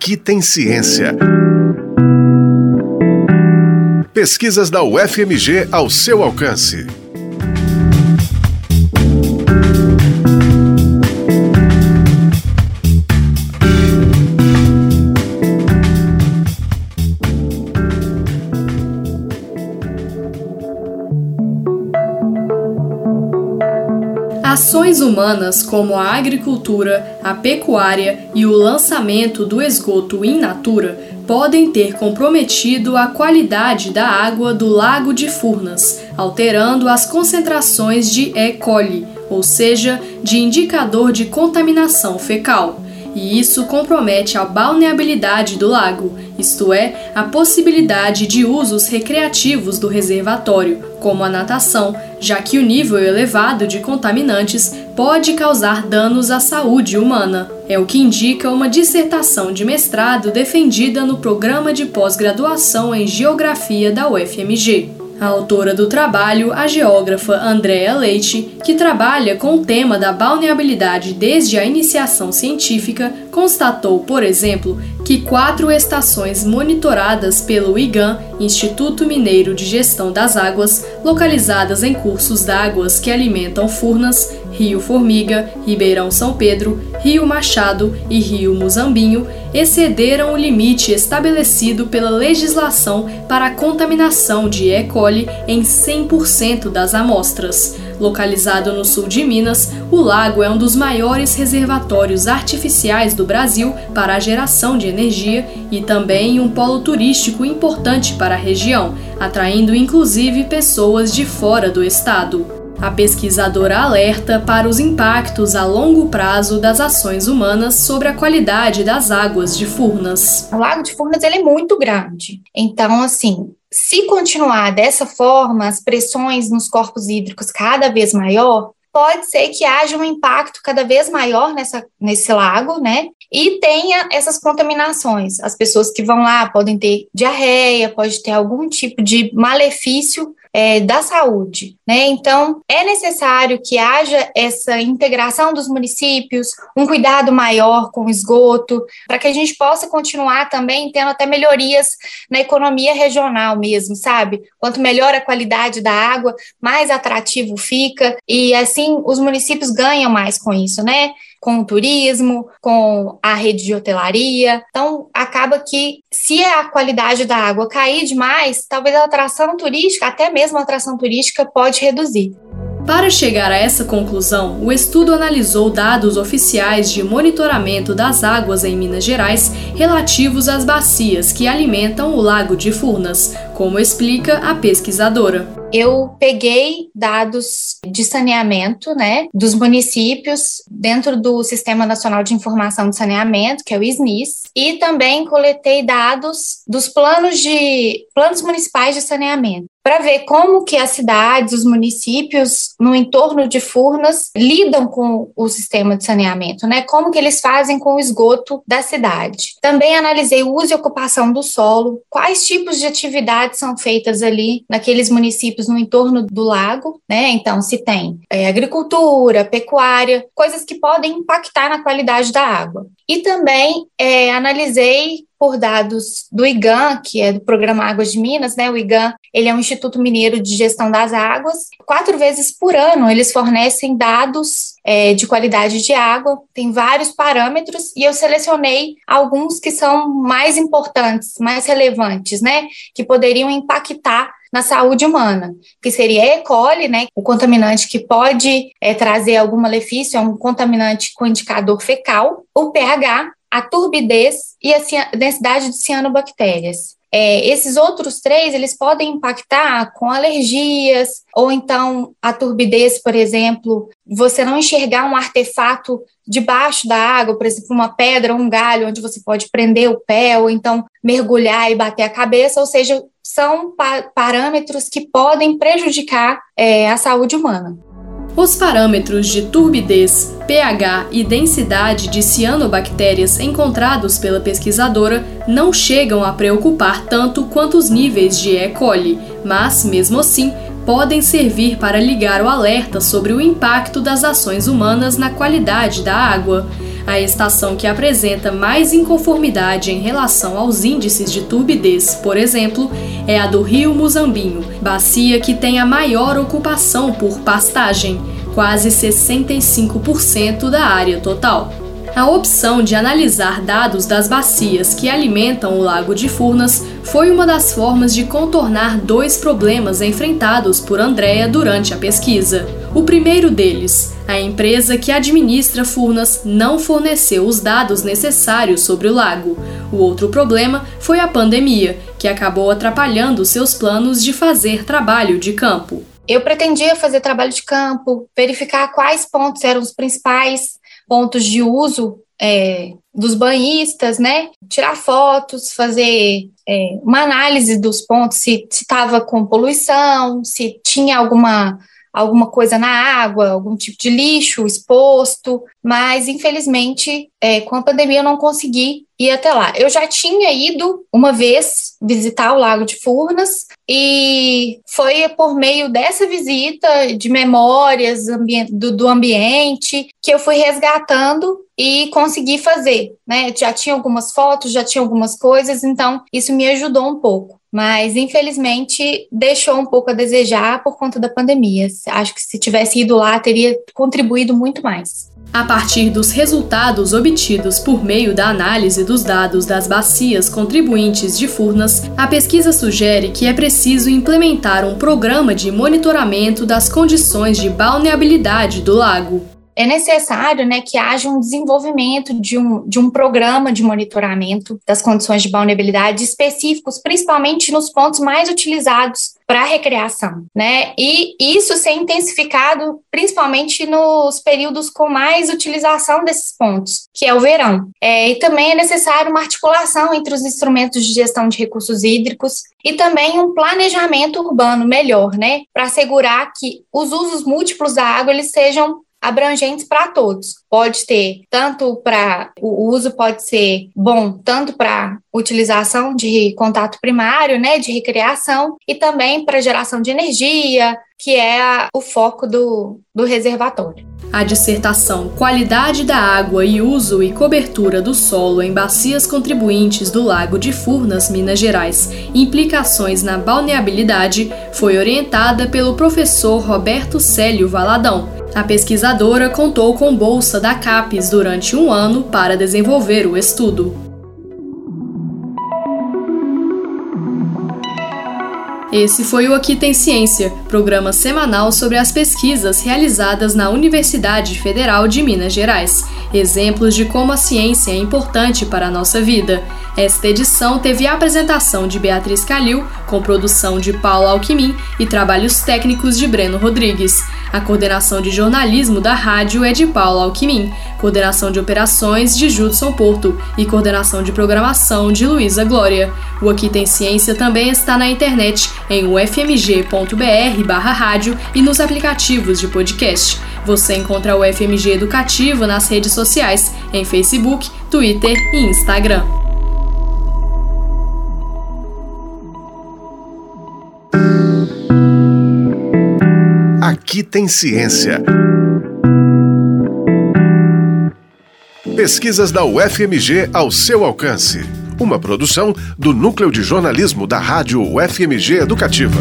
aqui tem ciência. Pesquisas da UFMG ao seu alcance. Ações humanas como a agricultura, a pecuária e o lançamento do esgoto in natura podem ter comprometido a qualidade da água do Lago de Furnas, alterando as concentrações de E. coli, ou seja, de indicador de contaminação fecal e isso compromete a balneabilidade do lago, isto é, a possibilidade de usos recreativos do reservatório, como a natação, já que o nível elevado de contaminantes pode causar danos à saúde humana. É o que indica uma dissertação de mestrado defendida no programa de pós-graduação em Geografia da UFMG. A autora do trabalho, a geógrafa Andréa Leite, que trabalha com o tema da balneabilidade desde a iniciação científica, constatou, por exemplo, que quatro estações monitoradas pelo IGAM, Instituto Mineiro de Gestão das Águas, localizadas em cursos d'águas que alimentam Furnas, Rio Formiga, Ribeirão São Pedro, Rio Machado e Rio Muzambinho, excederam o limite estabelecido pela legislação para a contaminação de E. coli em 100% das amostras. Localizado no sul de Minas, o lago é um dos maiores reservatórios artificiais do Brasil para a geração de energia e também um polo turístico importante para a região, atraindo inclusive pessoas de fora do estado. A pesquisadora alerta para os impactos a longo prazo das ações humanas sobre a qualidade das águas de Furnas. O Lago de Furnas ele é muito grande. Então, assim, se continuar dessa forma, as pressões nos corpos hídricos cada vez maior, pode ser que haja um impacto cada vez maior nessa, nesse lago, né? E tenha essas contaminações. As pessoas que vão lá podem ter diarreia, pode ter algum tipo de malefício é, da saúde. Né? Então, é necessário que haja essa integração dos municípios, um cuidado maior com o esgoto, para que a gente possa continuar também tendo até melhorias na economia regional mesmo, sabe? Quanto melhor a qualidade da água, mais atrativo fica, e assim os municípios ganham mais com isso, né? Com o turismo, com a rede de hotelaria. Então, acaba que se a qualidade da água cair demais, talvez a atração turística, até mesmo a atração turística, pode reduzir. Para chegar a essa conclusão, o estudo analisou dados oficiais de monitoramento das águas em Minas Gerais relativos às bacias que alimentam o Lago de Furnas, como explica a pesquisadora. Eu peguei dados de saneamento, né, dos municípios dentro do Sistema Nacional de Informação de Saneamento, que é o SNIS, e também coletei dados dos planos de planos municipais de saneamento para ver como que as cidades, os municípios no entorno de Furnas lidam com o sistema de saneamento, né? Como que eles fazem com o esgoto da cidade. Também analisei o uso e ocupação do solo, quais tipos de atividades são feitas ali naqueles municípios no entorno do lago, né? Então, se tem é, agricultura, pecuária, coisas que podem impactar na qualidade da água. E também é, analisei por dados do IGAM, que é do Programa Águas de Minas, né? O IGAM, ele é um Instituto Mineiro de Gestão das Águas. Quatro vezes por ano eles fornecem dados é, de qualidade de água, tem vários parâmetros e eu selecionei alguns que são mais importantes, mais relevantes, né? Que poderiam impactar na saúde humana, que seria E. coli, né, o contaminante que pode é, trazer algum malefício, é um contaminante com indicador fecal, o pH, a turbidez e a densidade de cianobactérias. É, esses outros três, eles podem impactar com alergias, ou então a turbidez, por exemplo, você não enxergar um artefato debaixo da água, por exemplo, uma pedra um galho, onde você pode prender o pé, ou então mergulhar e bater a cabeça, ou seja, são pa parâmetros que podem prejudicar é, a saúde humana. Os parâmetros de turbidez, pH e densidade de cianobactérias encontrados pela pesquisadora não chegam a preocupar tanto quanto os níveis de E. coli, mas, mesmo assim, podem servir para ligar o alerta sobre o impacto das ações humanas na qualidade da água. A estação que apresenta mais inconformidade em relação aos índices de turbidez, por exemplo, é a do Rio Muzambinho, bacia que tem a maior ocupação por pastagem, quase 65% da área total. A opção de analisar dados das bacias que alimentam o Lago de Furnas foi uma das formas de contornar dois problemas enfrentados por Andrea durante a pesquisa. O primeiro deles, a empresa que administra Furnas não forneceu os dados necessários sobre o lago. O outro problema foi a pandemia, que acabou atrapalhando seus planos de fazer trabalho de campo. Eu pretendia fazer trabalho de campo, verificar quais pontos eram os principais pontos de uso é, dos banhistas, né? Tirar fotos, fazer é, uma análise dos pontos, se estava com poluição, se tinha alguma alguma coisa na água, algum tipo de lixo exposto, mas infelizmente é, com a pandemia eu não consegui ir até lá. Eu já tinha ido uma vez visitar o Lago de Furnas e foi por meio dessa visita de memórias do, do ambiente que eu fui resgatando e consegui fazer, né? Já tinha algumas fotos, já tinha algumas coisas, então isso me ajudou um pouco mas infelizmente deixou um pouco a desejar por conta da pandemia. Acho que se tivesse ido lá, teria contribuído muito mais. A partir dos resultados obtidos por meio da análise dos dados das bacias contribuintes de Furnas, a pesquisa sugere que é preciso implementar um programa de monitoramento das condições de balneabilidade do lago é necessário né, que haja um desenvolvimento de um, de um programa de monitoramento das condições de vulnerabilidade específicos, principalmente nos pontos mais utilizados para recreação, né? E isso ser intensificado principalmente nos períodos com mais utilização desses pontos, que é o verão. É, e também é necessário uma articulação entre os instrumentos de gestão de recursos hídricos e também um planejamento urbano melhor, né? Para assegurar que os usos múltiplos da água eles sejam abrangentes para todos. Pode ter tanto para o uso pode ser bom tanto para utilização de contato primário, né, de recreação e também para geração de energia, que é a, o foco do, do reservatório. A dissertação Qualidade da água e uso e cobertura do solo em bacias contribuintes do Lago de Furnas, Minas Gerais, implicações na balneabilidade, foi orientada pelo professor Roberto Célio Valadão a pesquisadora contou com bolsa da CAPES durante um ano para desenvolver o estudo. Esse foi o Aqui Tem Ciência, programa semanal sobre as pesquisas realizadas na Universidade Federal de Minas Gerais. Exemplos de como a ciência é importante para a nossa vida. Esta edição teve a apresentação de Beatriz Calil, com produção de Paulo Alquimim e trabalhos técnicos de Breno Rodrigues. A coordenação de jornalismo da rádio é de Paulo Alquimim, coordenação de operações de Judson Porto e coordenação de programação de Luísa Glória. O Aqui Tem Ciência também está na internet em ufmg.br barra rádio e nos aplicativos de podcast. Você encontra o FMG Educativo nas redes sociais, em Facebook, Twitter e Instagram. Aqui tem ciência. Pesquisas da UFMG ao seu alcance. Uma produção do Núcleo de Jornalismo da Rádio UFMG Educativa.